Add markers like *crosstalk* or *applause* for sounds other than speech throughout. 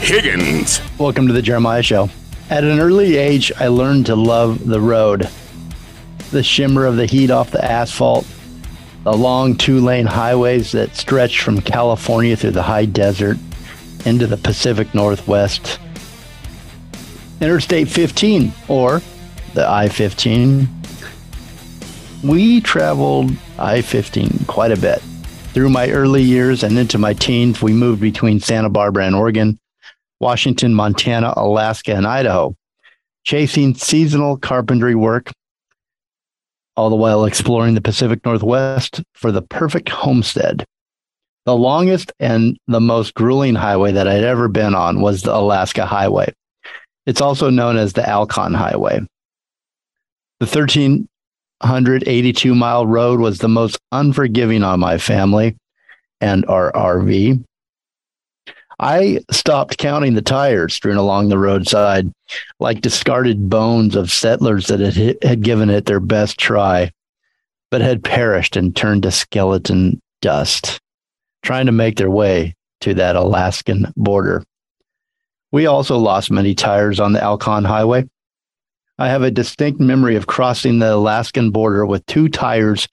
Higgins. Welcome to the Jeremiah Show. At an early age, I learned to love the road. The shimmer of the heat off the asphalt, the long two lane highways that stretch from California through the high desert into the Pacific Northwest. Interstate 15, or the I 15. We traveled I 15 quite a bit. Through my early years and into my teens, we moved between Santa Barbara and Oregon Washington, Montana, Alaska, and Idaho, chasing seasonal carpentry work, all the while exploring the Pacific Northwest for the perfect homestead. The longest and the most grueling highway that I'd ever been on was the Alaska Highway. It's also known as the Alcan Highway. The 1,382 mile road was the most unforgiving on my family and our RV. I stopped counting the tires strewn along the roadside like discarded bones of settlers that had, had given it their best try, but had perished and turned to skeleton dust, trying to make their way to that Alaskan border. We also lost many tires on the Alcan Highway. I have a distinct memory of crossing the Alaskan border with two tires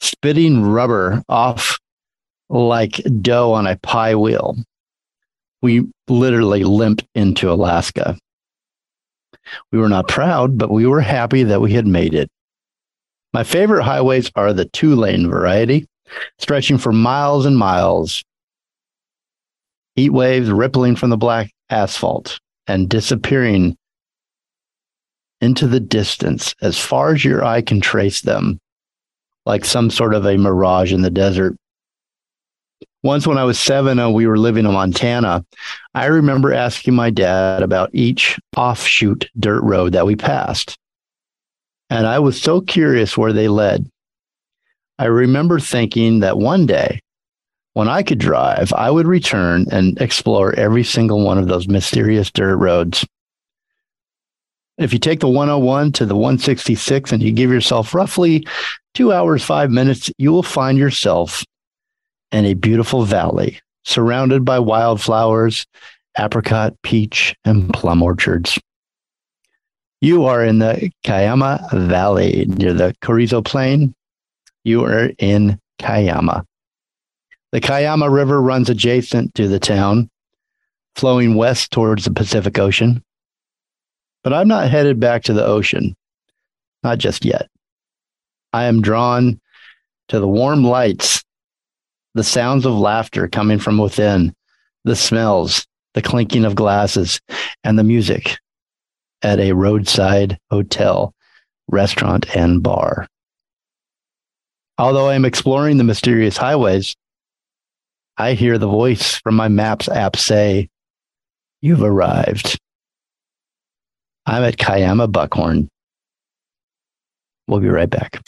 spitting rubber off like dough on a pie wheel we literally limped into Alaska. We were not proud, but we were happy that we had made it. My favorite highways are the two lane variety, stretching for miles and miles. Heat waves rippling from the black asphalt and disappearing into the distance as far as your eye can trace them, like some sort of a mirage in the desert. Once, when I was seven and we were living in Montana, I remember asking my dad about each offshoot dirt road that we passed. And I was so curious where they led. I remember thinking that one day, when I could drive, I would return and explore every single one of those mysterious dirt roads. If you take the 101 to the 166 and you give yourself roughly two hours, five minutes, you will find yourself and a beautiful valley surrounded by wildflowers, apricot, peach, and plum orchards. You are in the Cuyama Valley near the Carrizo Plain. You are in Cuyama. The Cuyama River runs adjacent to the town, flowing west towards the Pacific Ocean. But I'm not headed back to the ocean, not just yet. I am drawn to the warm lights the sounds of laughter coming from within, the smells, the clinking of glasses, and the music at a roadside hotel, restaurant, and bar. Although I'm exploring the mysterious highways, I hear the voice from my Maps app say, You've arrived. I'm at Cuyama Buckhorn. We'll be right back.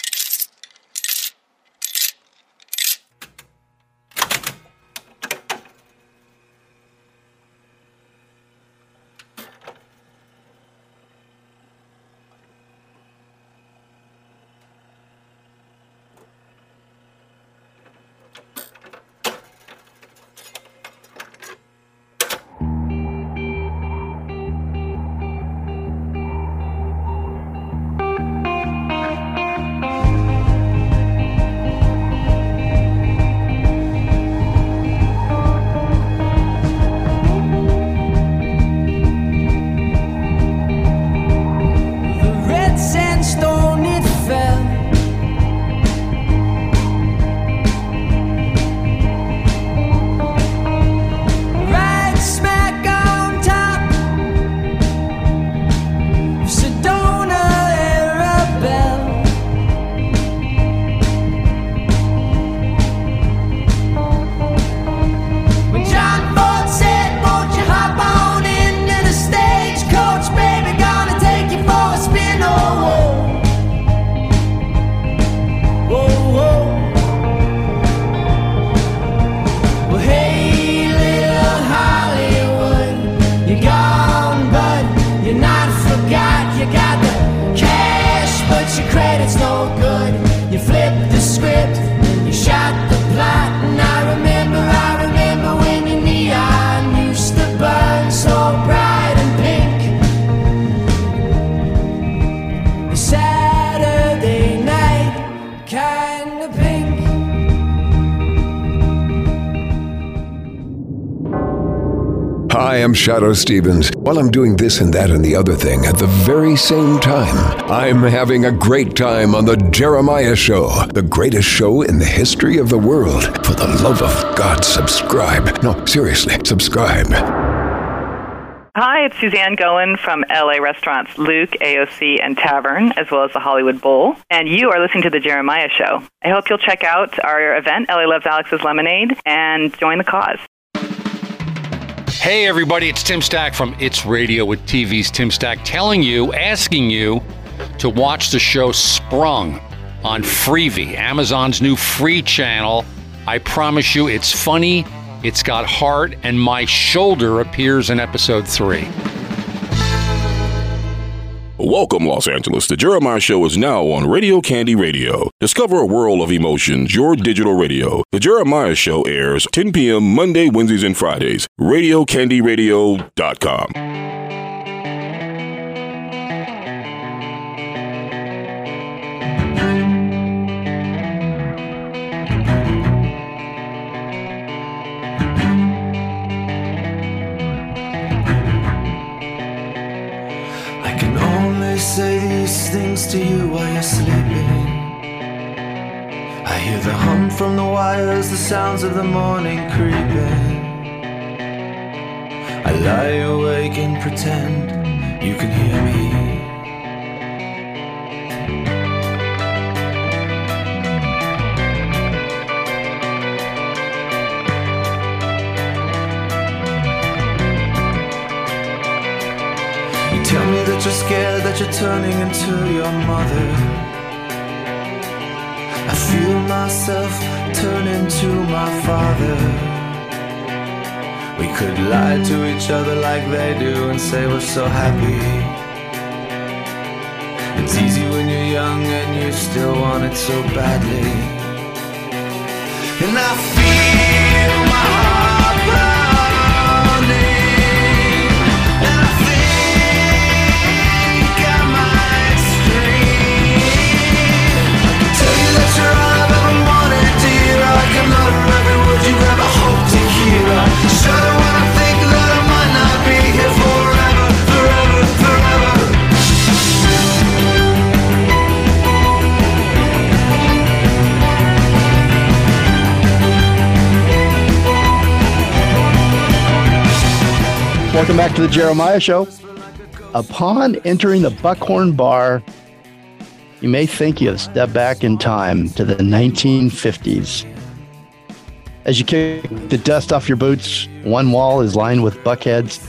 Hi, Stevens. While I'm doing this and that and the other thing at the very same time, I'm having a great time on The Jeremiah Show, the greatest show in the history of the world. For the love of God, subscribe. No, seriously, subscribe. Hi, it's Suzanne Goin from LA restaurants Lucques, AOC, and Tavern, as well as the Hollywood Bowl. And you are listening to The Jeremiah Show. I hope you'll check out our event, LA Loves Alex's Lemonade, and join the cause. Hey, everybody, it's Tim Stack from It's Radio with TV's Tim Stack telling you, asking you to watch the show Sprung on Freevee, Amazon's new free channel. I promise you, it's funny, it's got heart, and my shoulder appears in episode three. Welcome, Los Angeles. The Jeremiah Show is now on Radio Candy Radio. Discover a world of emotions, your digital radio. The Jeremiah Show airs 10 p.m. Monday, Wednesdays, and Fridays. RadioCandyRadio.com. hear the hum from the wires, the sounds of the morning creeping. I lie awake and pretend you can hear me. You tell me that you're scared that you're turning into your mother. Feel myself turn into my father. We could lie to each other like they do and say we're so happy. It's easy when you're young and you still want it so badly. And I feel my heart Welcome back to the Jeremiah Show. Upon entering the Buckhorn Bar, you may think you have stepped back in time to the 1950s. As you kick the dust off your boots, one wall is lined with buckheads,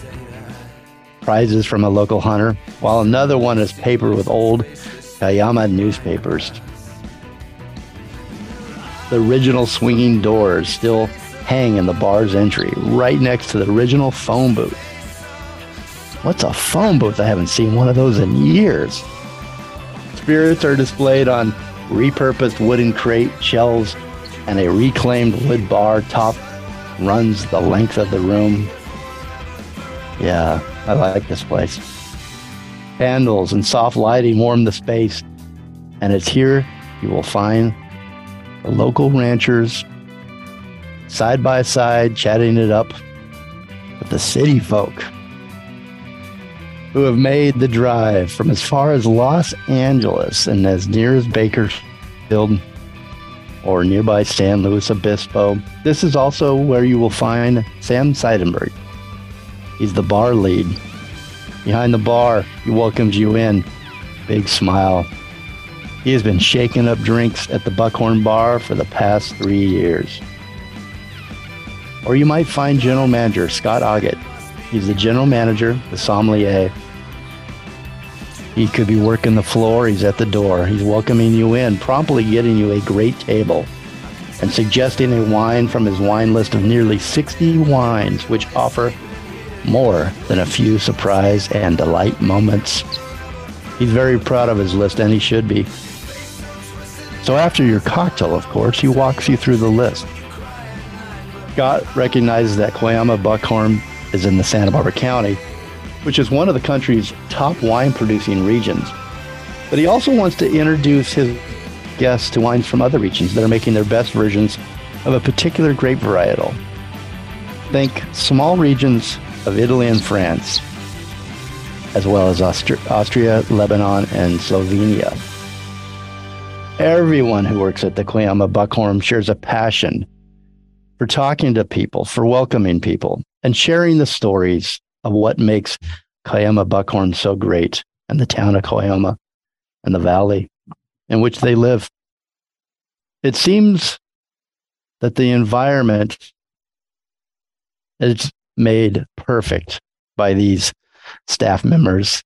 prizes from a local hunter, while another one is papered with old Cuyama newspapers. The original swinging doors still hang in the bar's entry, right next to the original phone booth. What's a phone booth? I haven't seen one of those in years. Spirits are displayed on repurposed wooden crate shelves, and a reclaimed wood bar top runs the length of the room. Yeah, I like this place. Candles and soft lighting warm the space, and it's here you will find the local ranchers side by side chatting it up with the city folk who have made the drive from as far as Los Angeles and as near as Bakersfield or nearby San Luis Obispo. This is also where you will find Sam Seidenberg. He's the bar lead. Behind the bar, he welcomes you in. Big smile. He has been shaking up drinks at the Buckhorn Bar for the past three years. Or you might find General Manager Scott Augat. He's the General Manager, the sommelier. He could be working the floor. He's at the door. He's welcoming you in, promptly getting you a great table, and suggesting a wine from his wine list of nearly 60 wines, which offer more than a few surprise and delight moments. He's very proud of his list, and he should be. So after your cocktail, of course, he walks you through the list. Scott recognizes that Cuyama Buckhorn is in the Santa Barbara County, which is one of the country's top wine producing regions. But he also wants to introduce his guests to wines from other regions that are making their best versions of a particular grape varietal. Think small regions, of Italy and France, as well as Austri- Austria, Lebanon, and Slovenia. Everyone who works at the Cuyama Buckhorn shares a passion for talking to people, for welcoming people, and sharing the stories of what makes Cuyama Buckhorn so great and the town of Cuyama and the valley in which they live. It seems that the environment is made perfect by these staff members.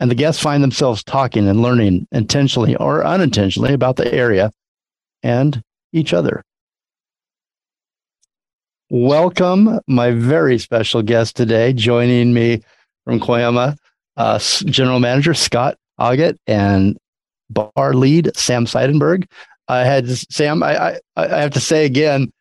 And the guests find themselves talking and learning intentionally or unintentionally about the area and each other. Welcome, my very special guest today, joining me from Cuyama, uh, General Manager Scott Augat and bar lead Sam Seidenberg. I had Sam. I, I I have to say again,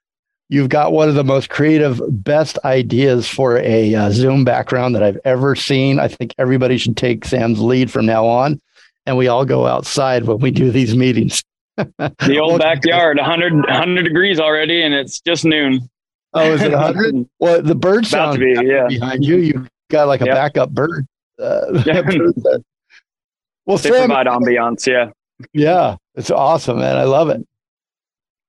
you've got one of the most creative, best ideas for a uh, Zoom background that I've ever seen. I think everybody should take Sam's lead from now on, and we all go outside when we do these meetings. *laughs* the old backyard, 100, 100 degrees already, and it's just noon. Oh, is it 100? *laughs* well, the bird sound be, yeah. behind you. You got like a yep. backup bird. Uh, *laughs* well, they Sam, provide ambiance. Yeah. Yeah, it's awesome, man. I love it.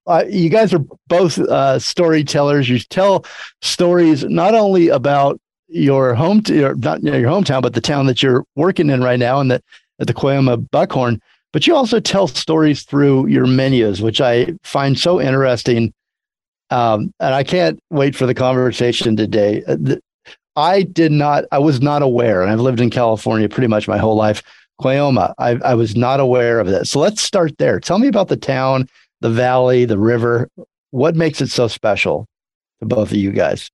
Uh, you guys are both uh, storytellers. You tell stories not only about your home, to, not you know, your hometown, but the town that you're working in right now, and that at the Cuyama Buckhorn. But you also tell stories through your menus, which I find so interesting. Um, and I can't wait for the conversation today. Uh, I did not, I was not aware, and I've lived in California pretty much my whole life. Cuyama, I, I was not aware of that. So let's start there. Tell me about the town, the valley, the river. What makes it so special to both of you guys?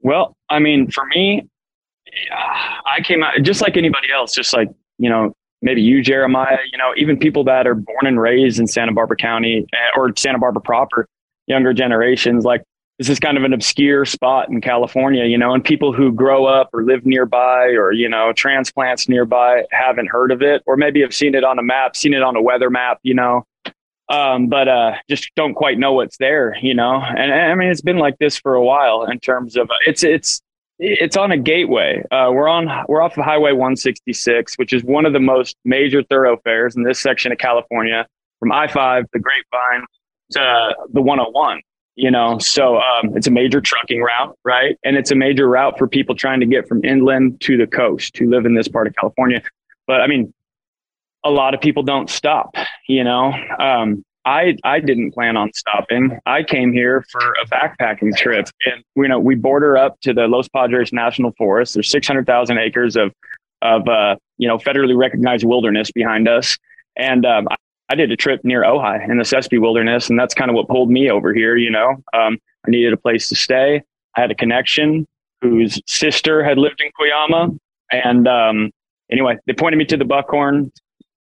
Well, I mean, for me, I came out just like anybody else, just like, you know, maybe you, Jeremiah, you know, even people that are born and raised in Santa Barbara County eh, or Santa Barbara proper, younger generations, like this is kind of an obscure spot in California, you know, and people who grow up or live nearby or, you know, transplants nearby haven't heard of it or maybe have seen it on a map, seen it on a weather map, you know, um, but uh, just don't quite know what's there, you know. And, I mean, it's been like this for a while in terms of uh, it's it's it's on a gateway. Uh, we're on we're off of Highway 166, which is one of the most major thoroughfares in this section of California, from I-5, the Grapevine, to the 101 you know? So um, it's a major trucking route right? And it's a major route for people trying to get from inland to the coast to live in this part of california. But i mean a lot of people don't stop you know? Um, i i didn't plan on stopping i came here for a backpacking trip and you know we border up to the los padres national forest there's 600000 acres of of uh, you know federally recognized wilderness behind us and um, I did a trip near Ojai in the Sespe Wilderness, and that's kind of what pulled me over here. You know, um, I needed a place to stay. I had a connection whose sister had lived in Cuyama, and um, anyway, they pointed me to the Buckhorn.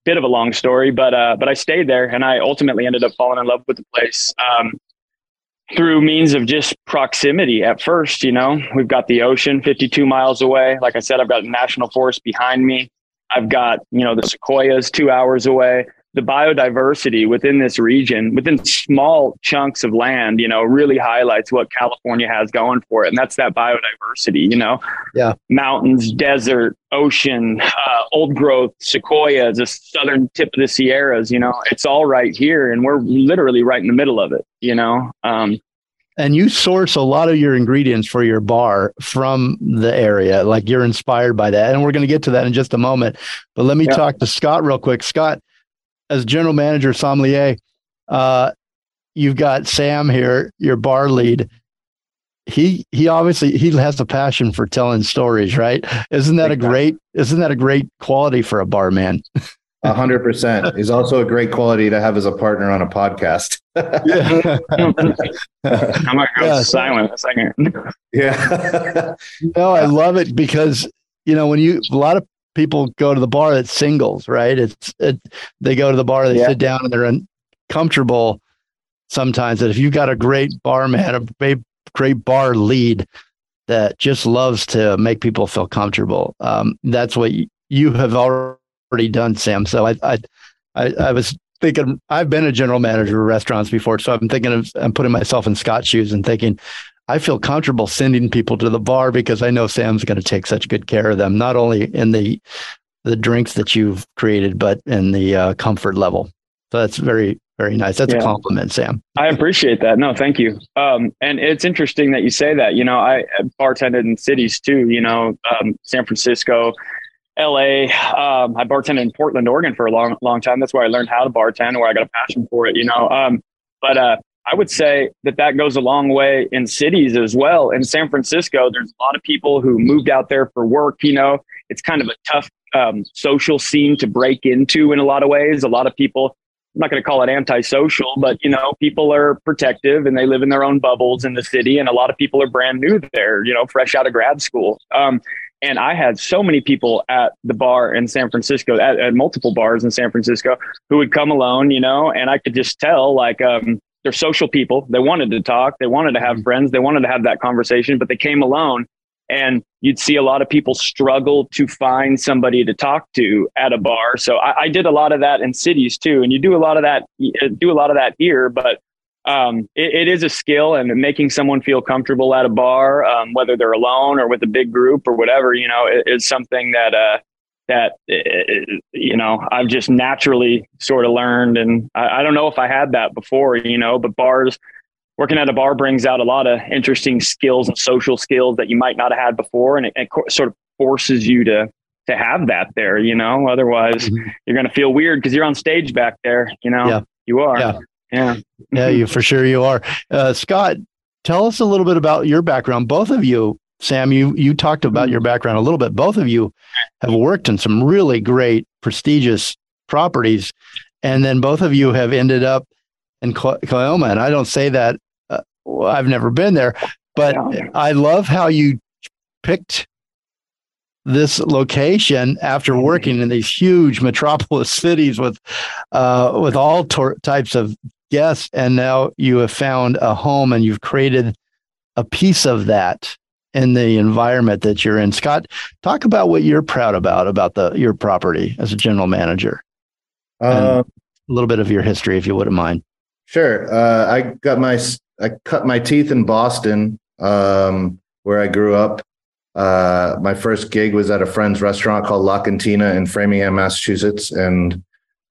Bit of a long story, but uh, but I stayed there, and I ultimately ended up falling in love with the place um, through means of just proximity. At first, you know, we've got the ocean 52 miles away. Like I said, I've got national forest behind me. I've got you know the sequoias two hours away the biodiversity within this region, within small chunks of land, you know, really highlights what California has going for it. And that's that biodiversity, you know, yeah, mountains, desert, ocean, uh, old growth, sequoias, the southern tip of the Sierras, you know, it's all right here. And we're literally right in the middle of it, you know. Um, and you source a lot of your ingredients for your bar from the area like you're inspired by that and we're going to get to that in just a moment but let me yeah. talk to scott real quick scott as general manager sommelier, uh, you've got Sam here, your bar lead. He he obviously he has a passion for telling stories, right? Isn't that a great isn't that a great quality for a barman? A hundred percent. He's also a great quality to have as a partner on a podcast. yeah. *laughs* I might go yeah, silent a second. Yeah. *laughs* no, I love it because you know when you a lot of people go to the bar that's singles, right? It's it, they go to the bar, they yeah. sit down, and they're uncomfortable. Sometimes that if you've got a great barman, a great bar lead that just loves to make people feel comfortable, um, that's what you, you have already done, Sam. So I, I, I, I was thinking I've been a general manager of restaurants before, so I'm thinking of I'm putting myself in Scott's shoes and thinking I feel comfortable sending people to the bar because I know Sam's going to take such good care of them, not only in the the drinks that you've created, but in the uh, comfort level. So that's very very nice. That's Yeah. a compliment, Sam. I appreciate that. No, thank you. Um, and it's interesting that you say that. You know, I bartended in cities too. You know, um, San Francisco, L.A. Um, I bartended in Portland, Oregon for a long, long time. That's where I learned how to bartend, where I got a passion for it. You know, um, but uh, I would say that that goes a long way in cities as well. In San Francisco, there's a lot of people who moved out there for work. You know, it's kind of a tough um, social scene to break into in a lot of ways. A lot of people I'm not going to call it antisocial, but you know, people are protective and they live in their own bubbles in the city, and a lot of people are brand new there, you know, fresh out of grad school. Um, and I had so many people at the bar in San Francisco, at, at multiple bars in San Francisco, who would come alone, you know, and I could just tell, like, um, they're social people. They wanted to talk, they wanted to have friends, they wanted to have that conversation, but they came alone. And you'd see a lot of people struggle to find somebody to talk to at a bar. So I, I did a lot of that in cities too, and you do a lot of that, do a lot of that here. But um, it, it is a skill, and making someone feel comfortable at a bar, um, whether they're alone or with a big group or whatever, you know, is something that uh, that uh, you know I've just naturally sort of learned, and I, I don't know if I had that before, you know, but bars working at a bar brings out a lot of interesting skills and social skills that you might not have had before, and it, it sort of forces you to to have that there. You know, otherwise you're going to feel weird because you're on stage back there. You know, Yeah. you are. Yeah. yeah. Yeah, you for sure you are. Uh, Scott, tell us a little bit about your background. Both of you, Sam, you you talked about your background a little bit. Both of you have worked in some really great, prestigious properties, and then both of you have ended up in Cl- And I don't say that uh, I've never been there, but. I love how you picked this location after working in these huge metropolis *laughs* cities with uh, with all tor- types of guests, and now you have found a home and you've created a piece of that in the environment that you're in. Scott, talk about what you're proud about about the your property as a general manager. Uh, A little bit of your history, if you wouldn't mind. Sure. Uh, I got my I cut my teeth in Boston, um, where I grew up. Uh, my first gig was at a friend's restaurant called La Cantina in Framingham, Massachusetts, and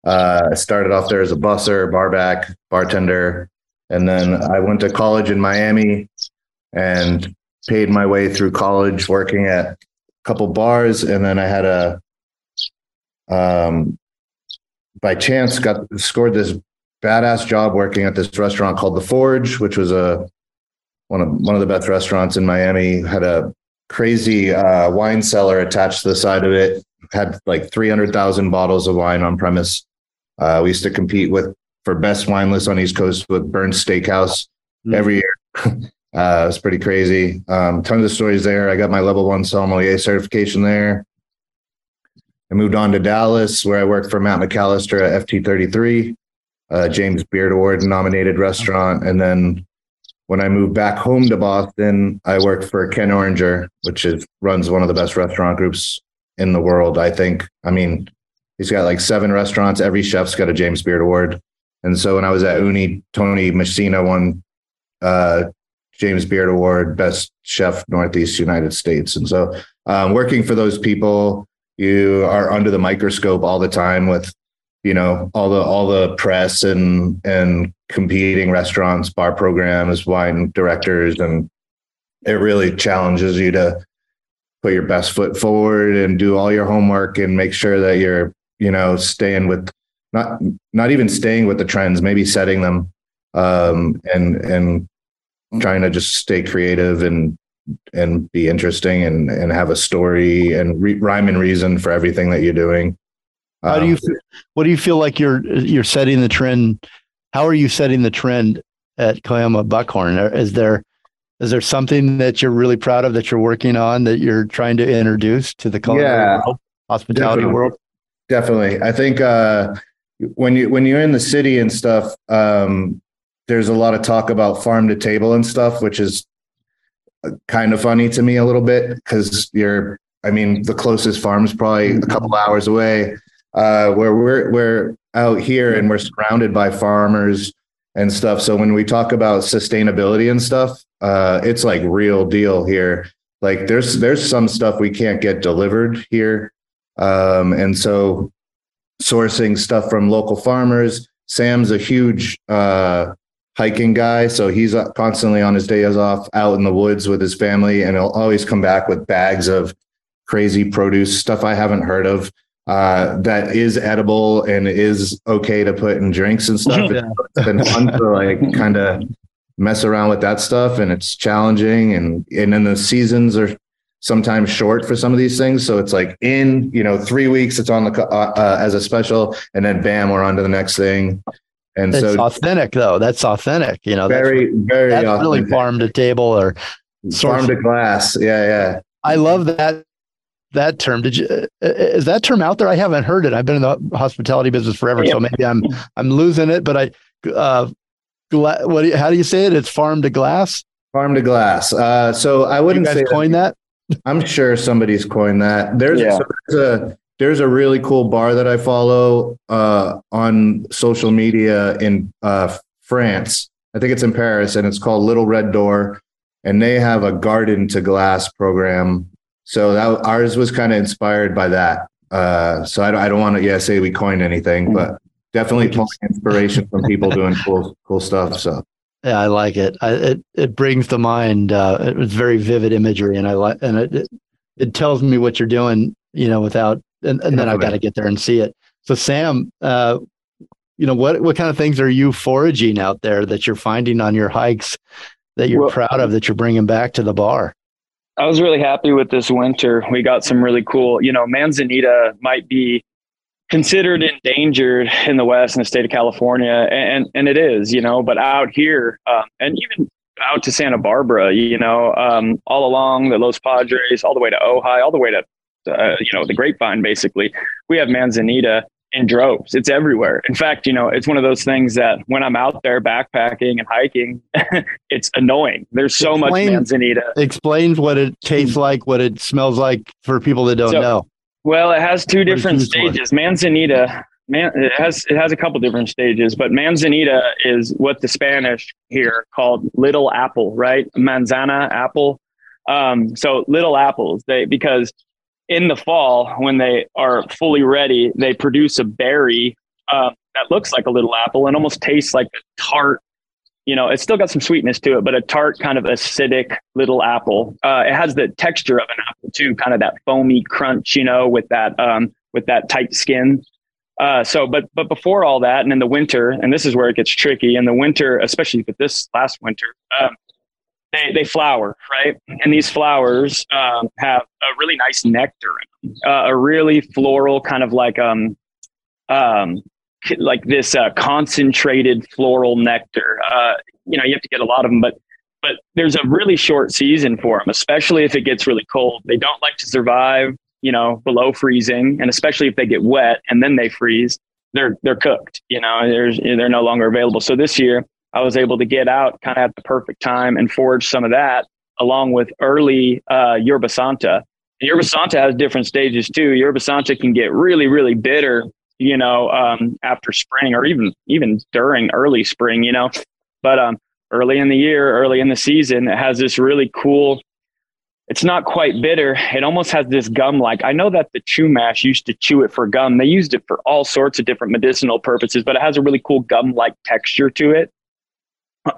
uh, I started off there as a busser, barback, bartender, and then I went to college in Miami and paid my way through college working at a couple bars, and then I had a um, by chance got scored this badass job working at this restaurant called The Forge, which was a one of one of the best restaurants in Miami. Had a crazy uh, wine cellar attached to the side of it. Had like three hundred thousand bottles of wine on premise. Uh, we used to compete with for best wine list on East Coast with Bern's Steakhouse Mm. every year. *laughs* uh, it was pretty crazy. Um, tons of stories there. I got my level one sommelier certification there. I moved on to Dallas, where I worked for Matt McCallister at FT33, uh, James Beard Award nominated restaurant. And then when I moved back home to Boston, I worked for Ken Oringer, which is runs one of the best restaurant groups in the world. I think. I mean, he's got like seven restaurants. Every chef's got a James Beard Award. And so when I was at Uni, Tony Messina won uh, James Beard Award, Best Chef Northeast United States. And so um, working for those people, you are under the microscope all the time with, you know, all the all the press and and competing restaurants, bar programs, wine directors, and it really challenges you to put your best foot forward and do all your homework and make sure that you're, you know, staying with not not even staying with the trends, maybe setting them um, and and trying to just stay creative and and be interesting and and have a story and re- rhyme and reason for everything that you're doing. How do Um, you? fe- What do you feel like you're you're setting the trend? How are you setting the trend at Cuyama Buckhorn? Is there is there something that you're really proud of that you're working on that you're trying to introduce to the culinary Yeah, world, hospitality definitely. world? Definitely. I think uh, when you when you're in the city and stuff, um, there's a lot of talk about farm to table and stuff, which is kind of funny to me a little bit because you're. I mean, the closest farm's probably a couple hours away. Uh, where we're we're out here and we're surrounded by farmers and stuff. So when we talk about sustainability and stuff, uh, it's like real deal here. Like there's there's some stuff we can't get delivered here, um, and so sourcing stuff from local farmers. Sam's a huge uh, hiking guy, so he's uh, constantly on his days off out in the woods with his family, and he'll always come back with bags of crazy produce stuff I haven't heard of uh, that is edible and is okay to put in drinks and stuff. *laughs* Yeah. It's been fun to like kind of mess around with that stuff, and it's challenging. And and then the seasons are sometimes short for some of these things, so it's like in you know three weeks it's on the uh, uh, as a special, and then bam, we're on to the next thing. And It's so authentic though. That's authentic. You know, that's, very very that's really farm to table or farm to glass. Yeah, yeah. I love that that term. Did you uh, is that term out there? I haven't heard it. I've been in the hospitality business forever, so maybe I'm I'm losing it. But I, uh, gla- what? Do you, how do you say it? It's farm to glass. Farm to glass. Uh, so I wouldn't guys say coined that. I'm sure somebody's coined that. There's, Yeah. so there's a there's a really cool bar that I follow uh, on social media in uh, France. I think it's in Paris, and it's called Little Red Door, and they have a garden to glass program. So that ours was kind of inspired by that. Uh, so I don't, I don't want to yeah say we coined anything, but definitely pulling inspiration from people doing *laughs* cool cool stuff. So Yeah, I like it. I, it it brings to mind. Uh, it was very vivid imagery, and I like and it, it it tells me what you're doing. You know, without and, and then I've got to get there and see it. So Sam, uh, you know what what kind of things are you foraging out there that you're finding on your hikes that you're Well- proud of that you're bringing back to the bar? I was really happy with this winter. We got some really cool, you know, manzanita might be considered endangered in the West in the state of California, and and it is, you know, but out here, um, and even out to Santa Barbara, you know, um, all along the Los Padres, all the way to Ojai, all the way to, uh, you know, the Grapevine, basically, we have manzanita in droves. It's everywhere. In fact, you know, it's one of those things that when I'm out there backpacking and hiking, *laughs* it's annoying. There's so much manzanita. Explains what it tastes like, what it smells like for people that don't So- know. Well, it has two different stages. Manzanita, man, it has it has a couple different stages, but manzanita is what the Spanish here called little apple, right? Manzana apple. Um, so little apples, they because in the fall when they are fully ready, they produce a berry uh, that looks like a little apple and almost tastes like a tart. You know, it's still got some sweetness to it, but a tart kind of acidic little apple. Uh, it has the texture of an apple too, kind of that foamy crunch, you know, with that um, with that tight skin. Uh, so, but but before all that, and in the winter, and this is where it gets tricky. In the winter, especially with this last winter, um, they they flower, right? And these flowers um, have a really nice nectar in them, uh, a really floral kind of like um um like this uh, concentrated floral nectar. Uh, you know, you have to get a lot of them, but but there's a really short season for them, especially if it gets really cold. They don't like to survive, you know, below freezing, and especially if they get wet and then they freeze, they're they're cooked. You know, there's they're no longer available. So this year, I was able to get out kind of at the perfect time and forge some of that along with early uh, yerba santa. And yerba santa has different stages too. Yerba santa can get really really bitter, you know, um, after spring or even even during early spring, you know. But um, early in the year, early in the season, it has this really cool. It's not quite bitter. It almost has this gum like. I know that the Chumash used to chew it for gum. They used it for all sorts of different medicinal purposes, but it has a really cool gum like texture to it.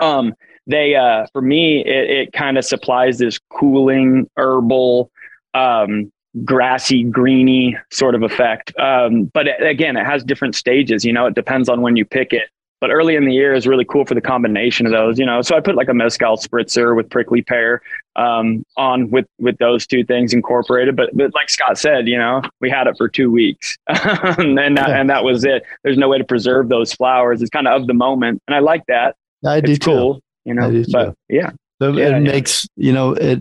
Um, they uh, for me, it, it kind of supplies this cooling herbal, um, grassy, greeny sort of effect. Um, but it, again, it has different stages. You know, it depends on when you pick it. But early in the year is really cool for the combination of those you know. So i put like a mezcal spritzer with prickly pear um, on with with those two things incorporated. But, but like scott said you know we had it for two weeks. *laughs* And that, and that was it. There's no way to preserve those flowers. It's kind of of the moment. And i like that I do it's too. cool you know but too. yeah So Yeah, it yeah. makes you know it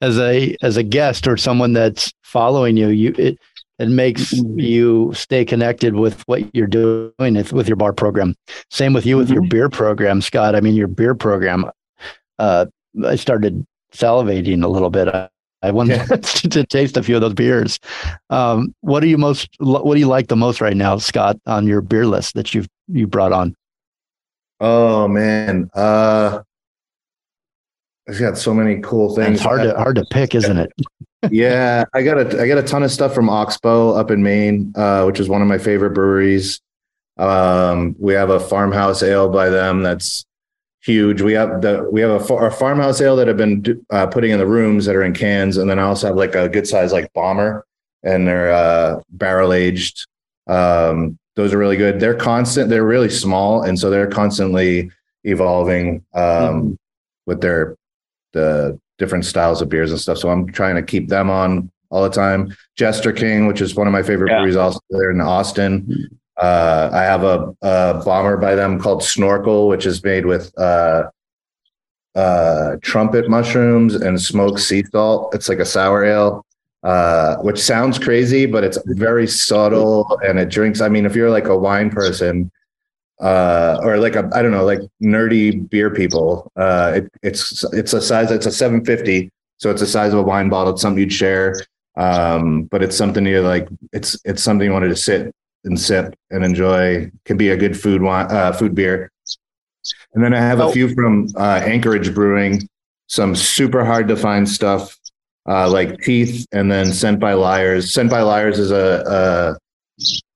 as a as a guest or someone that's following you. You it it makes Mhm. you stay connected with what you're doing with, with your bar program. Same with you with your Mm-hmm. beer program, Scott. I mean, your beer program. Uh, I started salivating a little bit. I, I wanted *laughs* to taste a few of those beers. Um, what do you most? What do you like the most right now, Scott, on your beer list that you've you brought on? Oh man. Uh it's got so many cool things. It's hard to hard to pick, isn't it? *laughs* yeah, I got a I got a ton of stuff from Oxbow up in Maine, uh, which is one of my favorite breweries. Um, we have a farmhouse ale by them that's huge. We have the we have a, a farmhouse ale that have been uh, putting in the rooms that are in cans, and then I also have like a good size like bomber, and they're uh, barrel aged. Um, those are really good. They're constant. They're really small, and so they're constantly evolving um, mm-hmm. with their the different styles of beers and stuff. So I'm trying to keep them on all the time. Jester King, which is one of my favorite yeah. breweries, also there in Austin. Uh, I have a, a, bomber by them called Snorkel, which is made with uh, uh, trumpet mushrooms and smoked sea salt. It's like a sour ale, uh, which sounds crazy, but it's very subtle and it drinks. I mean, if you're like a wine person, uh, or like a I don't know, like nerdy beer people. Uh, it, it's it's a size. It's a 750, so it's the size of a wine bottle. It's something you'd share, um, but it's something you like. It's it's something you wanted to sit and sip and enjoy. Can be a good food wine, uh, food beer. And then I have oh. a few from uh, Anchorage Brewing, some super hard to find stuff uh, like Teeth, and then Sent by Liars. Sent by Liars is a,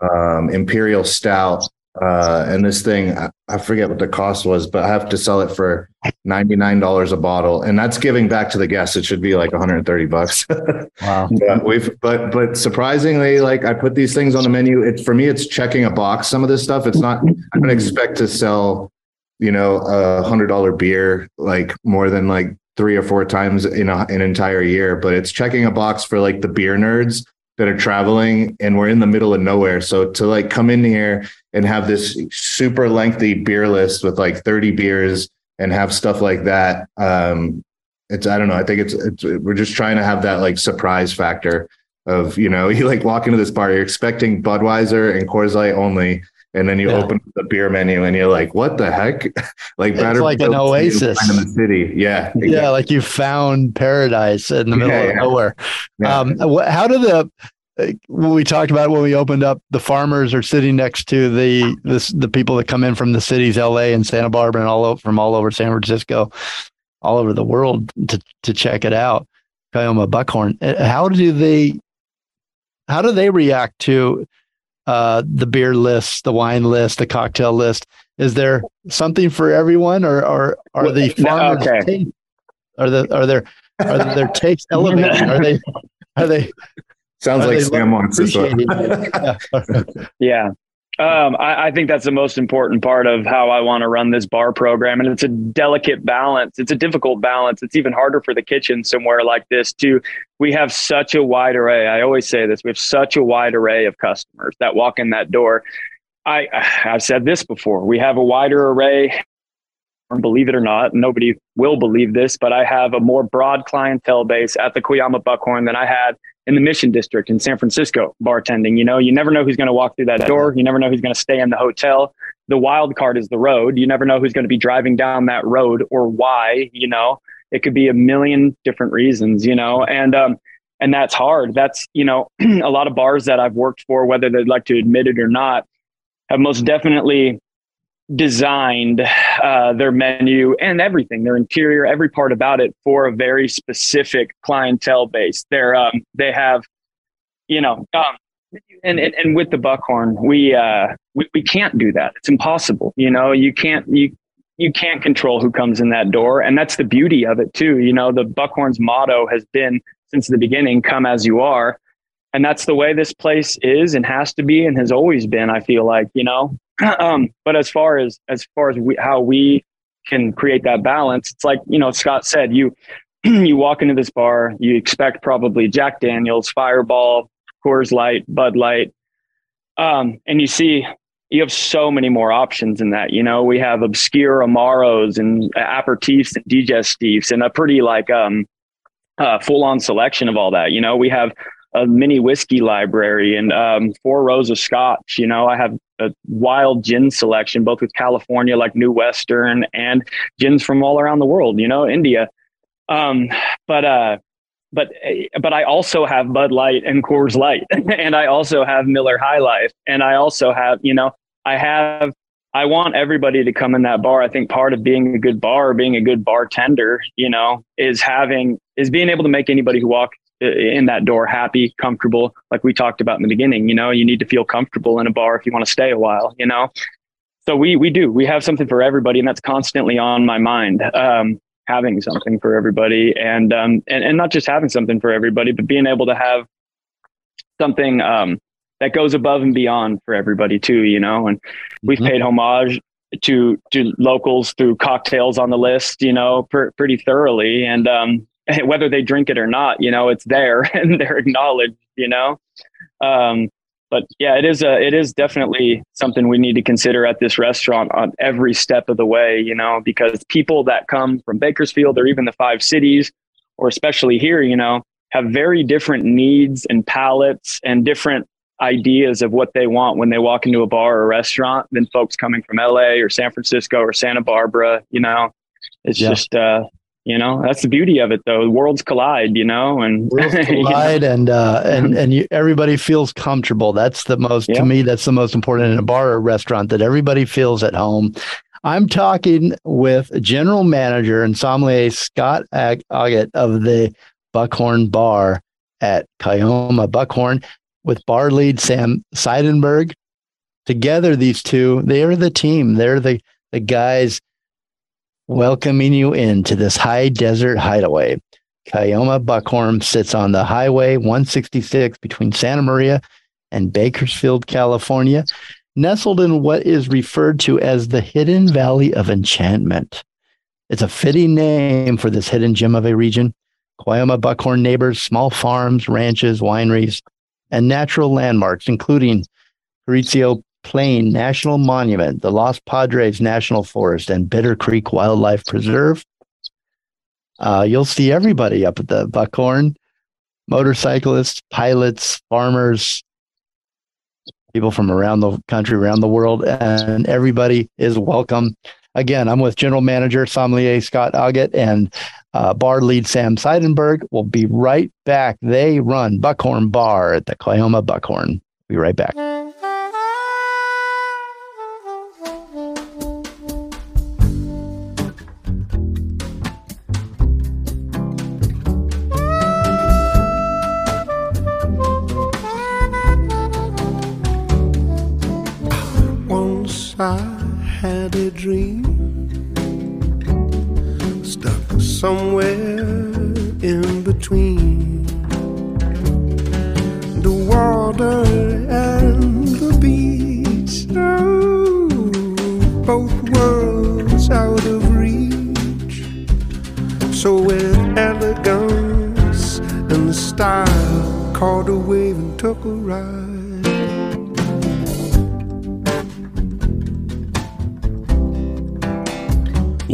a um, imperial stout uh, and this thing, I, forget what the cost was, but I have to sell it for $99 a bottle. And that's giving back to the guests. It should be like 130 bucks. *laughs* wow. but we've, but, but surprisingly, like I put these things on the menu. It, for me, it's checking a box. Some of this stuff, it's not, I don't expect to sell, you know, a hundred dollar beer, like more than like three or four times in a, an entire year, but it's checking a box for like the beer nerds that are traveling and we're in the middle of nowhere. So to like come in here and have this super lengthy beer list with like 30 beers and have stuff like that. Um, it's, I don't know. I think it's, it's, we're just trying to have that like surprise factor of, you know, *laughs* you like walk into this bar, you're expecting Budweiser and Coors Light only. And then you yeah. open the beer menu and you're like, what the heck? *laughs* like it's like an oasis in the city. Yeah. Exactly. Yeah. Like you found paradise in the middle yeah, of nowhere. Um, how do the, when we talked about when we opened up, the farmers are sitting next to the this, the people that come in from the cities, L.A. and Santa Barbara, and all over, from all over San Francisco, all over the world to to check it out. Cuyama Buckhorn. Uh, how do they how do they react to uh, the beer list, the wine list, the cocktail list? Is there something for everyone, or, or are the farmers? No, okay. are the are there are their takes *laughs* elevated? Are they are they Sounds like Sam wants this one. *laughs* yeah. Um, I, I, think that's the most important part of how I want to run this bar program. And it's a delicate balance. It's a difficult balance. It's even harder for the kitchen somewhere like this too. We have such a wide array. I always say this. We have such a wide array of customers that walk in that door. I, I've said this before. We have a wider array. Believe it or not, nobody will believe this, but I have a more broad clientele base at the Cuyama Buckhorn than I had in the Mission District in San Francisco bartending. You know, you never know who's going to walk through that door. You never know who's going to stay in the hotel. The wild card is the road. You never know who's going to be driving down that road or why. You know, it could be a million different reasons. You know, and um, and that's hard. That's you know, *clears throat* a lot of bars that I've worked for, whether they'd like to admit it or not, have most definitely designed uh, their menu and everything, their interior, every part about it for a very specific clientele base. They're um, they have, you know, um, and, and and with the Buckhorn, we uh, we we can't do that. It's impossible. You know, you can't you you can't control who comes in that door, and that's the beauty of it too. You know, the Buckhorn's motto has been since the beginning, "Come as you are." And that's the way this place is and has to be and has always been. I feel like, you know, *clears throat* um, but as far as as far as we, how we can create that balance, it's like you know Scott said. You *clears throat* you walk into this bar, you expect probably Jack Daniels, Fireball, Coors Light, Bud Light, um, and you see you have so many more options in that. You know, we have obscure amaros and aperitifs and digestives, and a pretty like um, uh, full on selection of all that. You know, we have a mini whiskey library and um, four rows of scotch. You know, I have a wild gin selection, both with California, like New Western, and gins from all around the world. You know, India. Um, but uh, but but I also have Bud Light and Coors Light, *laughs* and I also have Miller High Life, and I also have you know I have I want everybody to come in that bar. I think part of being a good bar, being a good bartender, you know, is having is being able to make anybody who walks in that door happy, comfortable. Like we talked about in the beginning, you know, you need to feel comfortable in a bar if you want to stay a while, you know. So we we do. We have something for everybody, and that's constantly on my mind. Um, having something for everybody, and um, and and not just having something for everybody, but being able to have something um, that goes above and beyond for everybody too. You know, and we've Mhm. paid homage to to locals through cocktails on the list. You know, per, pretty thoroughly, and um, *laughs* whether they drink it or not, you know, it's there *laughs* and they're acknowledged. You know. Um, but yeah, it is a it is definitely something we need to consider at this restaurant on every step of the way, you know, because people that come from Bakersfield or even the five cities, or especially here, you know, have very different needs and palates and different ideas of what they want when they walk into a bar or a restaurant than folks coming from LA or San Francisco or Santa Barbara, you know. It's Yeah. just uh you know, that's the beauty of it though. Worlds collide, you know, and *laughs* Worlds you know, collide and uh, and and you, everybody feels comfortable. That's the most Yeah. to me. That's the most important in a bar or restaurant that everybody feels at home. I'm talking with General Manager and sommelier Scott Ag- Augat of the Buckhorn Bar at Cuyama Buckhorn with bar lead Sam Seidenberg. Together, these two, they are the team. They're the the guys welcoming you into this high desert hideaway. Cuyama Buckhorn sits on the Highway 166 between Santa Maria and Bakersfield, California, nestled in what is referred to as the Hidden Valley of Enchantment. It's a fitting name for this hidden gem of a region. Cuyama Buckhorn neighbors small farms, ranches, wineries, and natural landmarks, including Carrizo Plain National Monument, the Los Padres National Forest, and Bitter Creek Wildlife Preserve. Uh, you'll see everybody up at the Buckhorn motorcyclists, pilots, farmers, people from around the country, around the world, and everybody is welcome. Again, I'm with General Manager Sommelier Scott Augat and uh, bar lead Sam Seidenberg. We'll be right back. They run Buckhorn Bar at the Cuyama Buckhorn. Be right back. I had a dream stuck somewhere in between the water and the beach. Oh, both worlds out of reach. So with elegance and style, caught a wave and took a ride.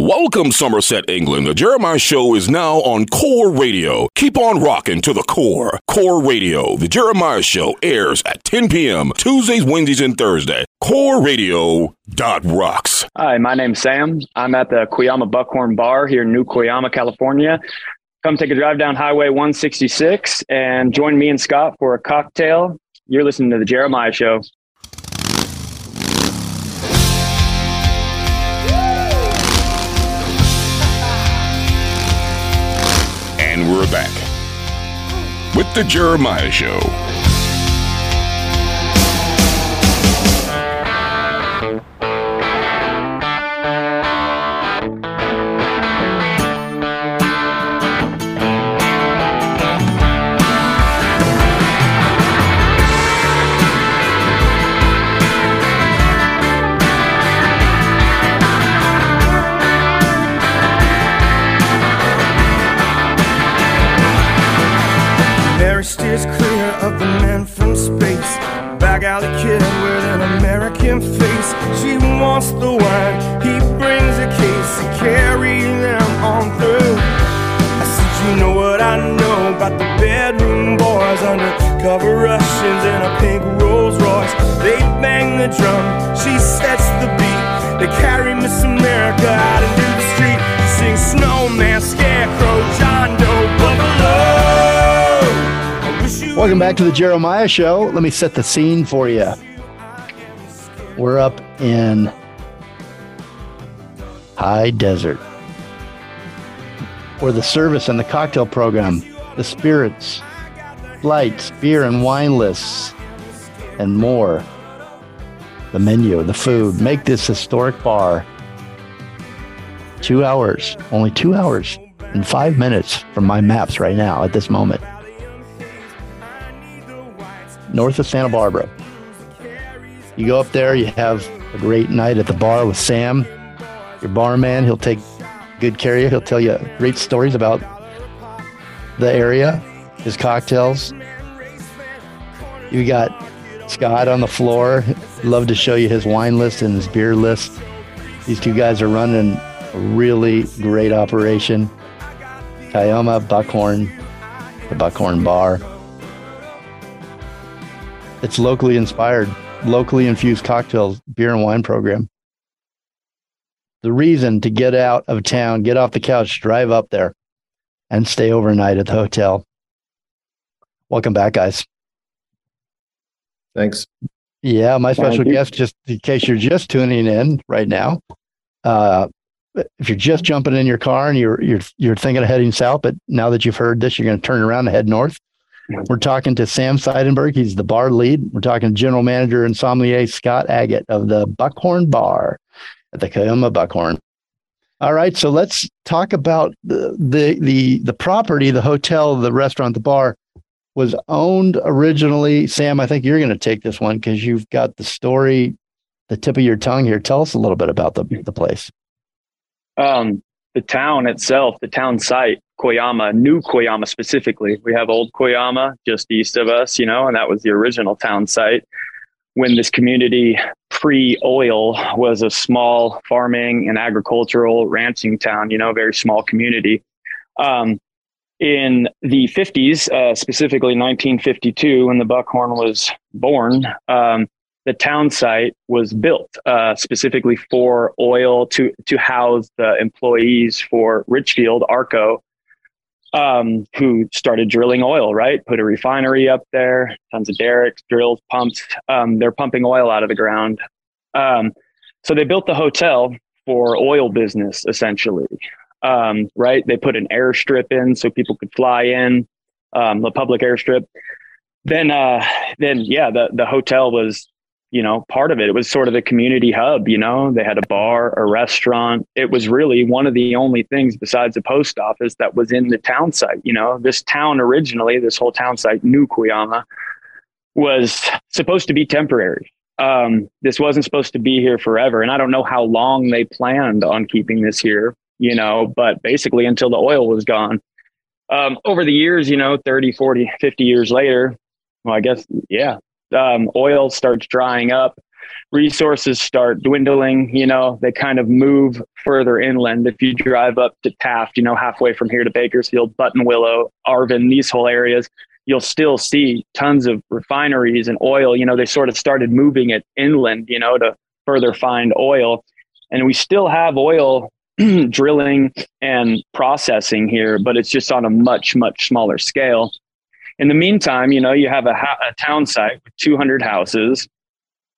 Welcome, Somerset, England. The Jeremiah Show is now on Core Radio. Keep on rocking to the core. Core Radio. The Jeremiah Show airs at 10 p.m. Tuesdays, Wednesdays, and Thursday. Core Radio dot rocks. Hi, my name's Sam. I'm at the Cuyama Buckhorn Bar here in New Cuyama, California. Come take a drive down Highway 166 and join me and Scott for a cocktail. You're listening to the Jeremiah Show. And we're back with the Jeremiah Show. American face. She wants the wine, he brings a case. He carries them on through. I said, you know what I know about the bedroom boys undercover Russians in a pink Rolls Royce. They bang the drum, she sets the beat. They carry Miss America out into the street. Sing snowman, scarecrow, John Doe, buffalo. Welcome back to the Jeremiah Show. Let me set the scene for you. We're up in High Desert. Or the service and the cocktail program, the spirits, flights, beer and wine lists, and more. The menu, the food. Make this historic bar two hours, only two hours and five minutes from my maps right now at this moment. North of Santa Barbara. You go up there, you have a great night at the bar with Sam, your barman. He'll take good care of you. He'll tell you great stories about the area, his cocktails. You got Scott on the floor. Love to show you his wine list and his beer list. These two guys are running a really great operation. Cuyama Buckhorn, the Buckhorn Bar. It's locally inspired, locally infused cocktails, beer and wine program. The reason to get out of town, get off the couch, drive up there, and stay overnight at the hotel. Welcome back, guys. Thanks. Yeah, my special guest, just in case you're just tuning in right now, uh, if you're just jumping in your car and you're you're you're thinking of heading south, but now that you've heard this, you're going to turn around and head north. We're talking to Sam Seidenberg. He's the bar lead. We're talking to General Manager and Sommelier Scott Augat of the Buckhorn Bar at the Cuyama Buckhorn. All right, so let's talk about the the the, the property, the hotel, the restaurant, the bar was owned originally. Sam, I think you're going to take this one because you've got the story, the tip of your tongue here. Tell us a little bit about the the place. Um, the town itself, the town site, Cuyama, New Cuyama specifically. We have Old Cuyama just east of us, you know, and that was the original town site. When this community pre oil was a small farming and agricultural ranching town, you know, very small community. Um, in the 50s, uh, specifically 1952, when the Buckhorn was born, um, the town site was built uh, specifically for oil to to house the employees for Richfield Arco, um, who started drilling oil. Right, put a refinery up there, tons of derricks, drills, pumps. Um, they're pumping oil out of the ground. Um, so they built the hotel for oil business essentially. Um, right, they put an airstrip in so people could fly in, um, the public airstrip. Then, uh, then yeah, the the hotel was you know, part of it. It was sort of the community hub, you know, they had a bar, a restaurant. It was really one of the only things besides the post office that was in the town site. You know, this town originally, this whole town site, New Cuyama, was supposed to be temporary. Um, this wasn't supposed to be here forever. And I don't know how long they planned on keeping this here, you know, but basically until the oil was gone. Um, over the years, you know, 30, 40, 50 years later, well, I guess, yeah, um, oil starts drying up, resources start dwindling. You know, they kind of move further inland. If you drive up to Taft, you know, halfway from here to Bakersfield, Buttonwillow, Arvin, these whole areas, you'll still see tons of refineries and oil. You know, they sort of started moving it inland, you know, to further find oil. And we still have oil *clears throat* drilling and processing here, but it's just on a much, much smaller scale. In the meantime, you know, you have a, ha- a town site with 200 houses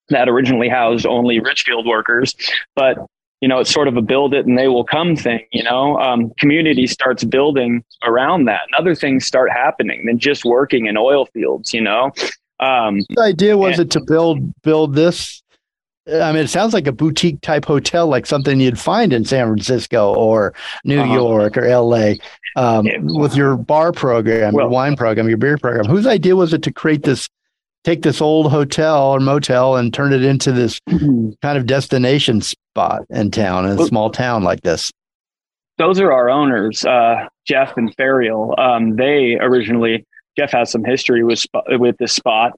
that originally housed only Richfield workers, but you know, it's sort of a build it and they will come thing, you know, um, community starts building around that and other things start happening than just working in oil fields, you know? Um, The idea was Yeah. it to build build this. I mean, it sounds like a boutique type hotel, like something you'd find in San Francisco or New Uh-huh. York or L.A. Um, Yeah. with your bar program, your wine program, your beer program. Whose idea was it to create this, take this old hotel or motel and turn it into this kind of destination spot in town, in a Well- small town like this? those are our owners, uh, Jeff and Ferial. Um, they originally, Jeff has some history with with this spot,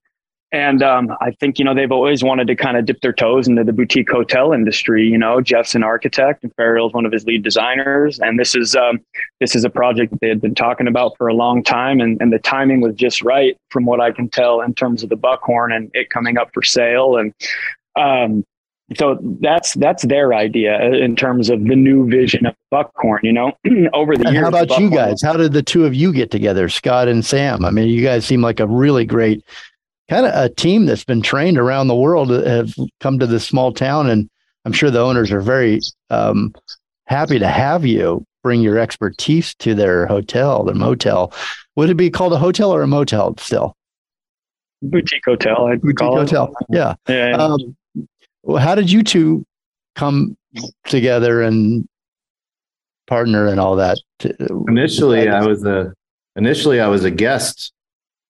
and um, I think you know they've always wanted to kind of dip their toes into the boutique hotel industry. You know, Jeff's an architect, and Ferial is one of his lead designers, and this is um, this is a project that they had been talking about for a long time, and, and the timing was just right, from what I can tell, in terms of the Buckhorn and it coming up for sale, and um, so that's that's their idea in terms of the new vision of Buckhorn. You know, *clears throat* over the And years. how about you guys? How did the two of you get together, Scott and Sam? I mean, you guys seem like a really great kind of a team that's been trained around the world have come to this small town, and I'm sure the owners are very um, happy to have you bring your expertise to their hotel, their motel. Would it be called a hotel or a motel still? Boutique hotel, I'd Boutique call hotel. Yeah. it. Yeah. Um, well, how did you two come together and partner and all that? Initially, I was a initially I was a guest.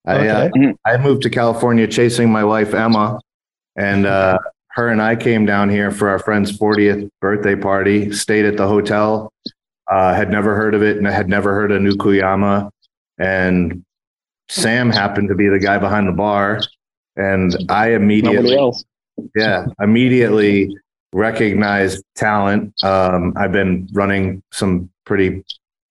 I uh, I moved to California chasing my wife Emma, and uh, her and I came down here for our friend's 40th birthday party. Stayed at the hotel. Uh, had never heard of it, and had never heard of New Cuyama. And Sam happened to be the guy behind the bar, and I immediately else. yeah immediately recognized talent um, i've been running some pretty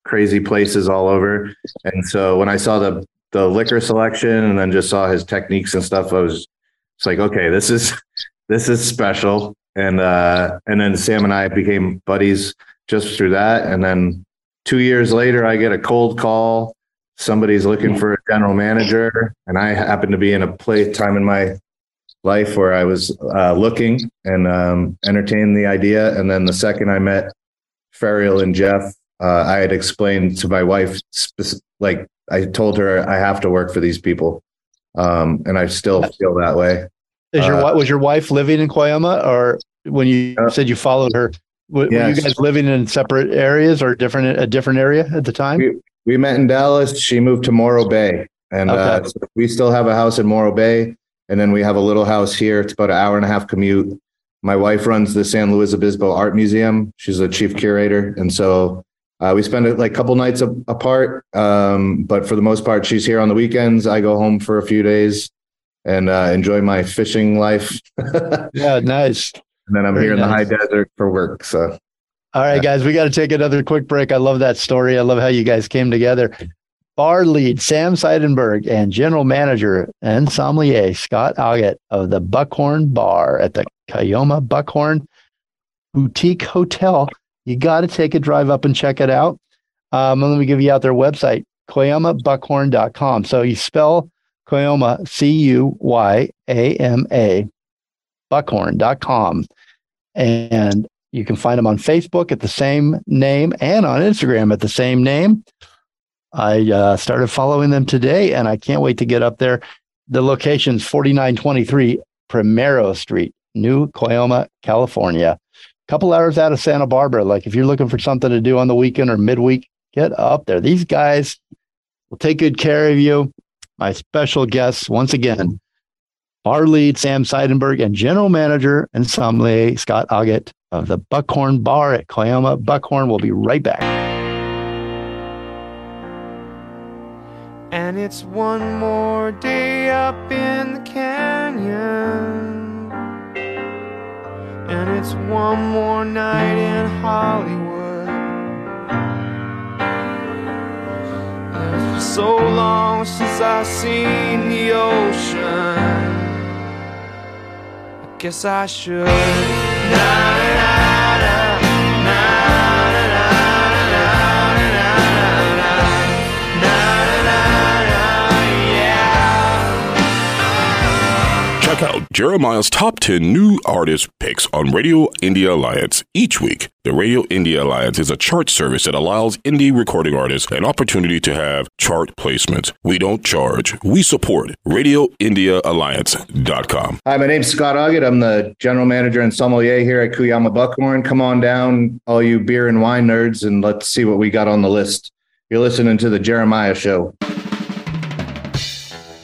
crazy places all over and so when i saw the the liquor selection and then just saw his techniques and stuff. I was it's like okay this is *laughs* this is special. And uh and then sam and i became buddies just through that. And then two years later i get a cold call. Somebody's looking for a general manager. And i happen to be in a play time in my life where I was uh, looking and um, entertained the idea. And then the second I met Ferial and Jeff, uh, I had explained to my wife, like I told her I have to work for these people. Um, and I still feel that way. Is your uh, was your wife living in Cuyama, or when you Uh, said you followed her, w- were you guys living in separate areas or different a different area at the time? We, we met in Dallas. She moved to Morro Bay, and uh, so we still have a house in Morro Bay. And then we have a little house here. It's about an hour and a half commute. My wife runs the San Luis Obispo Art Museum. She's a chief curator, and so uh, we spend it like a couple nights a- apart. Um, but for the most part, she's here on the weekends. I go home for a few days and uh, enjoy my fishing life. *laughs* Yeah, nice. And then I'm Very here in the high desert for work. So All right, guys, we got to take another quick break. I love that story. I love how you guys came together. Bar lead Sam Seidenberg and general manager and sommelier Scott Augat of the Buckhorn Bar at the Cuyama Buckhorn Boutique Hotel. You got to take a drive up and check it out. Um, and let me give you out their website, CuyamaBuckhorn.com. So you spell Cuyama, C U Y A M A, buckhorn.com. And you can find them on Facebook at the same name and on Instagram at the same name. I uh, started following them today and I can't wait to get up there. The location's 4923 Primero Street, New Cuyama, California. Couple hours out of Santa Barbara. Like if you're looking for something to do on the weekend or midweek, get up there. These guys will take good care of you. My special guests, once again, bar lead Sam Seidenberg and general manager and sommelier Scott Augat of the Buckhorn Bar at Cuyama Buckhorn. We'll be right back. And it's one more day up in the canyon. And it's one more night in Hollywood. It's so long since I've seen the ocean. I guess I should. Na-na-na-na, Out Jeremiah's top 10 new artist picks on Radio India Alliance each week. The Radio India Alliance is a chart service that allows indie recording artists an opportunity to have chart placements. We don't charge, we support. RadioIndiaAlliance.com. Hi, my name's Scott Augat. I'm the general manager and sommelier here at Cuyama Buckhorn. Come on down, all you beer and wine nerds, and let's see what we got on the list. You're listening to the Jeremiah Show.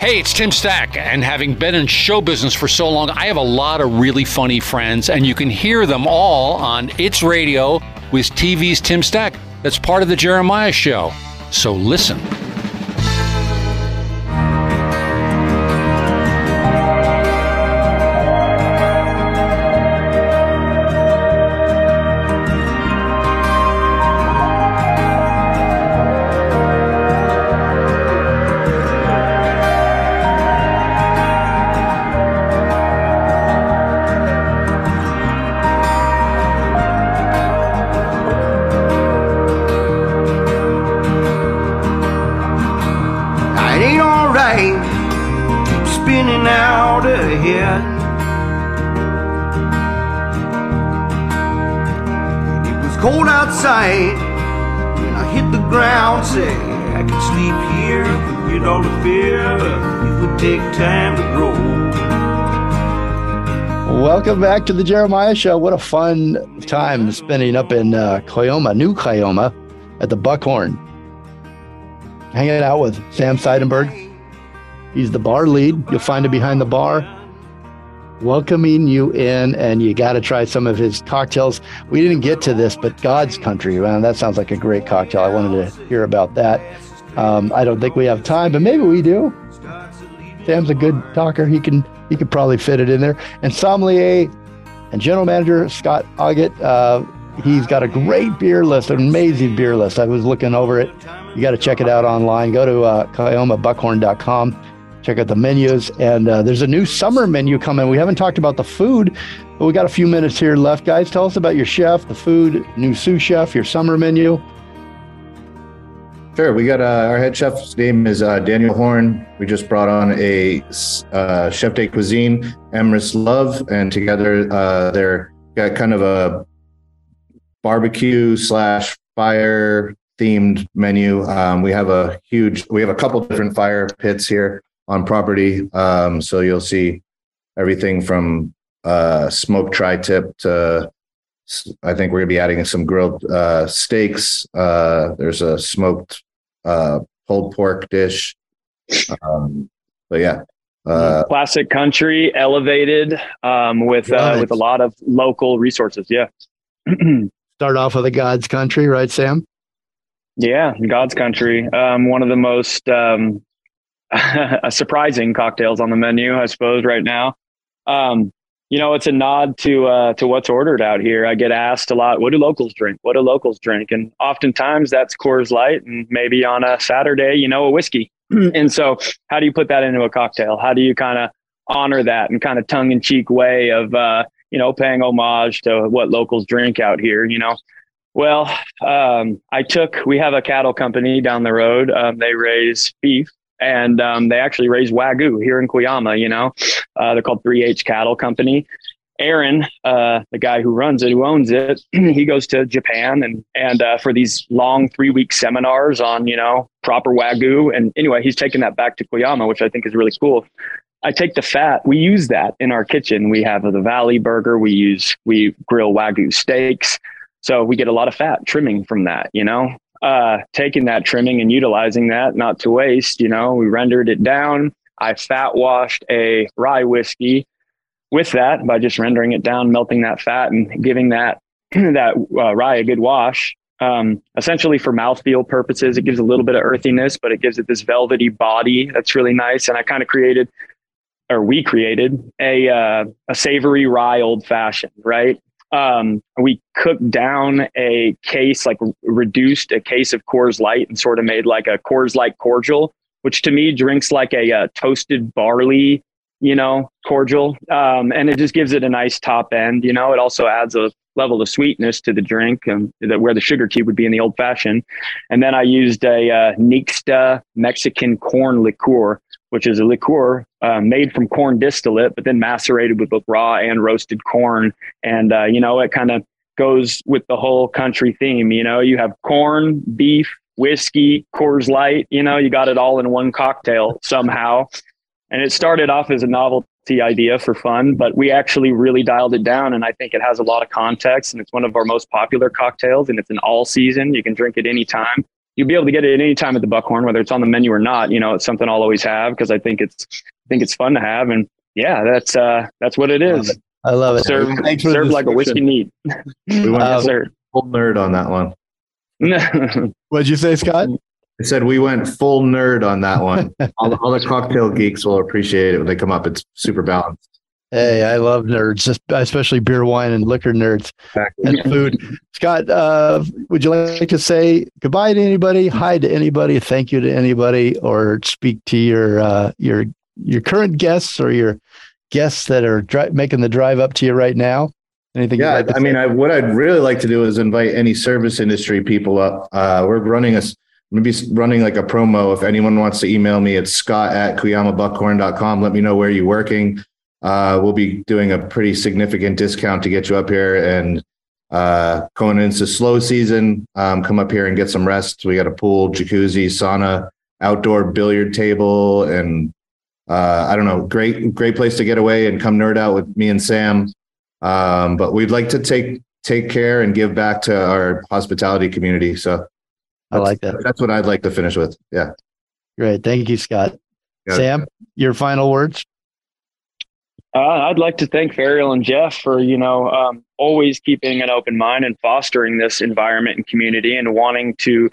Hey, it's Tim Stack, and having been in show business for so long, I have a lot of really funny friends, and you can hear them all on It's Radio with TV's Tim Stack. That's part of the Jeremiah Show. So listen. Back to the Jeremiah Show. What a fun time spending up in uh, New Cuyama, at the Buckhorn. Hanging out with Sam Seidenberg. He's the bar lead. You'll find him behind the bar, welcoming you in, and you got to try some of his cocktails. We didn't get to this, but God's Country, man, that sounds like a great cocktail. I wanted to hear about that. Um, I don't think we have time, but maybe we do. Sam's a good talker. He can he could probably fit it in there. And sommelier and general manager Scott Augat, uh, he's got a great beer list, an amazing beer list. I was looking over it. You got to check it out online. Go to uh. Check out the menus. And uh, there's a new summer menu coming. We haven't talked about the food, but we got a few minutes here left, guys. Tell us about your chef, the food, new sous chef, your summer menu. Sure. We got uh, our head chef's name is uh, Daniel Horn. We just brought on a uh, chef de cuisine, Emrys Love, and together uh, they're got kind of a barbecue slash fire themed menu. Um, we have a huge, we have a couple different fire pits here on property. Um, so you'll see everything from uh, smoked tri-tip to I think we're gonna be adding some grilled uh, steaks. Uh, there's a smoked uh, pulled pork dish. Um, but yeah, uh, Classic country, elevated um, with uh, with a lot of local resources. Yeah, *clears throat* Start off with a God's country, right, Sam? yeah, God's country. Um, one of the most um, *laughs* surprising cocktails on the menu, I suppose, right now. Um, you know, it's a nod to uh, to what's ordered out here. I get asked a lot, "What do locals drink? What do locals drink?" And oftentimes that's Coors Light, and maybe on a Saturday, you know, a whiskey. *clears throat* and so, how do you put that into a cocktail? How do you kind of honor that and kind of tongue in cheek way of uh, you know paying homage to what locals drink out here? You know, well, um, I took. We have a cattle company down the road. Um, they raise beef, and um, they actually raise wagyu here in Cuyama. You know, uh, they're called 3H Cattle Company. Aaron, uh, the guy who runs it, who owns it, *clears throat* he goes to Japan and and uh, for these long three week seminars on you know proper wagyu. And anyway, he's taking that back to Cuyama, which I think is really cool. I take the fat. We use that in our kitchen. We have the Valley Burger. We use we grill wagyu steaks, so we get a lot of fat trimming from that. You know, uh, taking that trimming and utilizing that, not to waste. You know, we rendered it down. I fat washed a rye whiskey with that by just rendering it down, melting that fat, and giving that *clears throat* that uh, rye a good wash. Um, essentially, for mouthfeel purposes, it gives a little bit of earthiness, but it gives it this velvety body that's really nice. And I kind of created, or we created, a uh, a savory rye old fashioned, right? Um, we cooked down a case, like reduced a case of Coors Light, and sort of made like a Coors Light cordial, which to me drinks like a, uh toasted barley you know, cordial. Um, and it just gives it a nice top end. You know, it also adds a level of sweetness to the drink um, that where the sugar cube would be in the old fashioned. And then I used a uh, Nixta Mexican corn liqueur, which is a liqueur uh, made from corn distillate, but then macerated with both raw and roasted corn. And, uh, you know, it kind of goes with the whole country theme. You know, you have corn, beef, whiskey, Coors Light, you know, you got it all in one cocktail somehow. And it started off as a novelty idea for fun, but we actually really dialed it down. And I think it has a lot of context and it's one of our most popular cocktails and it's an all season. You can drink it anytime. You'll be able to get it at any time at the Buckhorn, whether it's on the menu or not. You know, it's something I'll always have because I think it's, I think it's fun to have. And yeah, that's, uh, that's what it is. I love it. Serve, Thanks for serve like a whiskey neat. *laughs* we went Uh, full nerd on that one. *laughs* What'd you say, Scott? I said we went full nerd on that one. *laughs* all, the, all the cocktail geeks will appreciate it when they come up. It's super balanced. Hey, I love nerds, especially beer, wine, and liquor nerds and food. Scott, uh, would you like to say goodbye to anybody, hi to anybody, thank you to anybody, or speak to your uh, your your current guests or your guests that are dri- making the drive up to you right now? Anything? Yeah, like I mean. I, what I'd really like to do is invite any service industry people up. Uh, we're running a maybe running like a promo. If anyone wants to email me, it's scott at cuyamabuckhorn.com. Let me know where you're working. Uh, we'll be doing a pretty significant discount to get you up here and Uh, going into slow season, um, come up here and get some rest. We got a pool, jacuzzi, sauna, outdoor billiard table, and uh, I don't know, great great place to get away and come nerd out with me and Sam. Um, but we'd like to take take care and give back to our hospitality community. So I like that. That's what I'd like to finish with. Yeah. Great. Thank you, Scott. Sam, your final words? Uh, I'd like to thank Ferial and Jeff for you know um, always keeping an open mind and fostering this environment and community and wanting to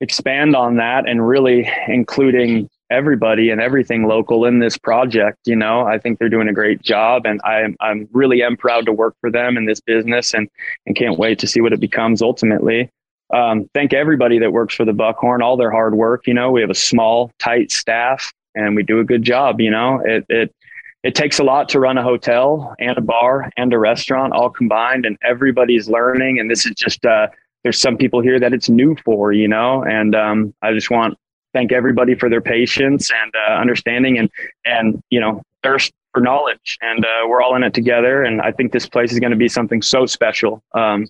expand on that and really including everybody and everything local in this project. You know, I think they're doing a great job, and I'm I'm really am proud to work for them in this business, and and can't wait to see what it becomes ultimately. Um, thank everybody that works for the Buckhorn, all their hard work. You know, we have a small, tight staff, and we do a good job. You know, it it it takes a lot to run a hotel and a bar and a restaurant all combined, and everybody's learning. And this is just uh, there's some people here that it's new for, you know, and um, I just want thank everybody for their patience and uh, understanding and and you know thirst for knowledge. And uh, we're all in it together and i think this place is going to be something so special. Um,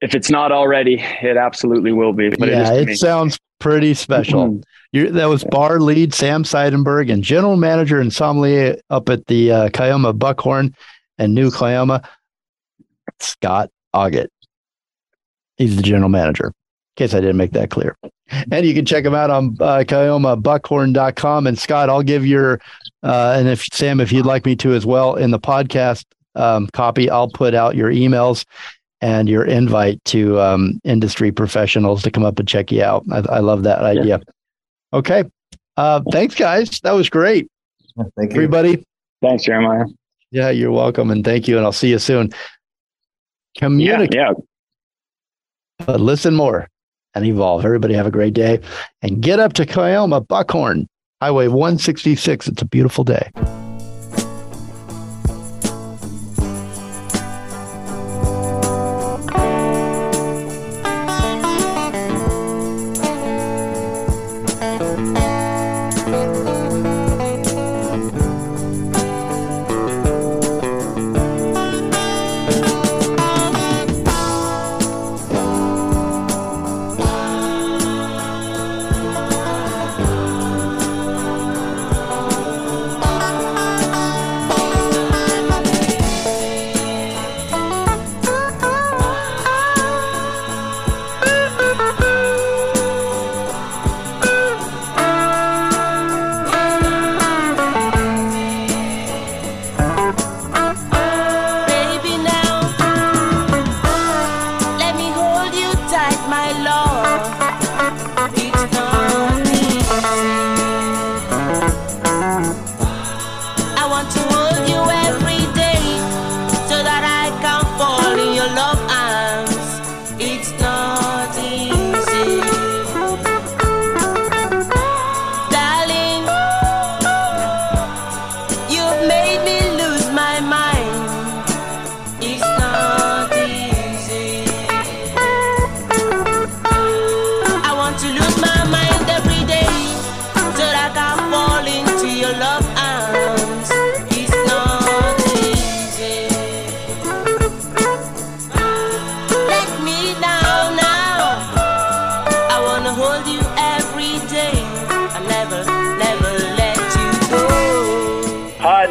if it's not already it absolutely will be. But yeah, it, it sounds pretty special. Mhm. you that was bar lead Sam Seidenberg and general manager and sommelier up at the uh, Buckhorn and New Cuyama, Scott Augat. He's the general manager. In case I didn't make that clear. And you can check him out on uh, CuyamaBuckhorn.com. And Scott, I'll give your, uh, and if Sam, if you'd like me to as well, in the podcast um, copy, I'll put out your emails and your invite to um, industry professionals to come up and check you out. I, I love that idea. Okay. Uh, thanks, guys. That was great. Thank you. Everybody, thanks jeremiah yeah, you're welcome. And thank you. And I'll see you soon. Communicate, yeah but listen more and evolve. Everybody have a great day and get up to Cuyama Buckhorn, Highway 166. It's a beautiful day.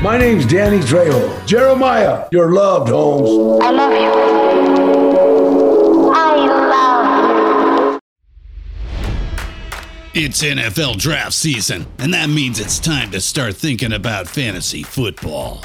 My name's Danny Trejo. Jeremiah, you're loved, Holmes. I love you. I love It's NFL draft season, and that means it's time to start thinking about fantasy football.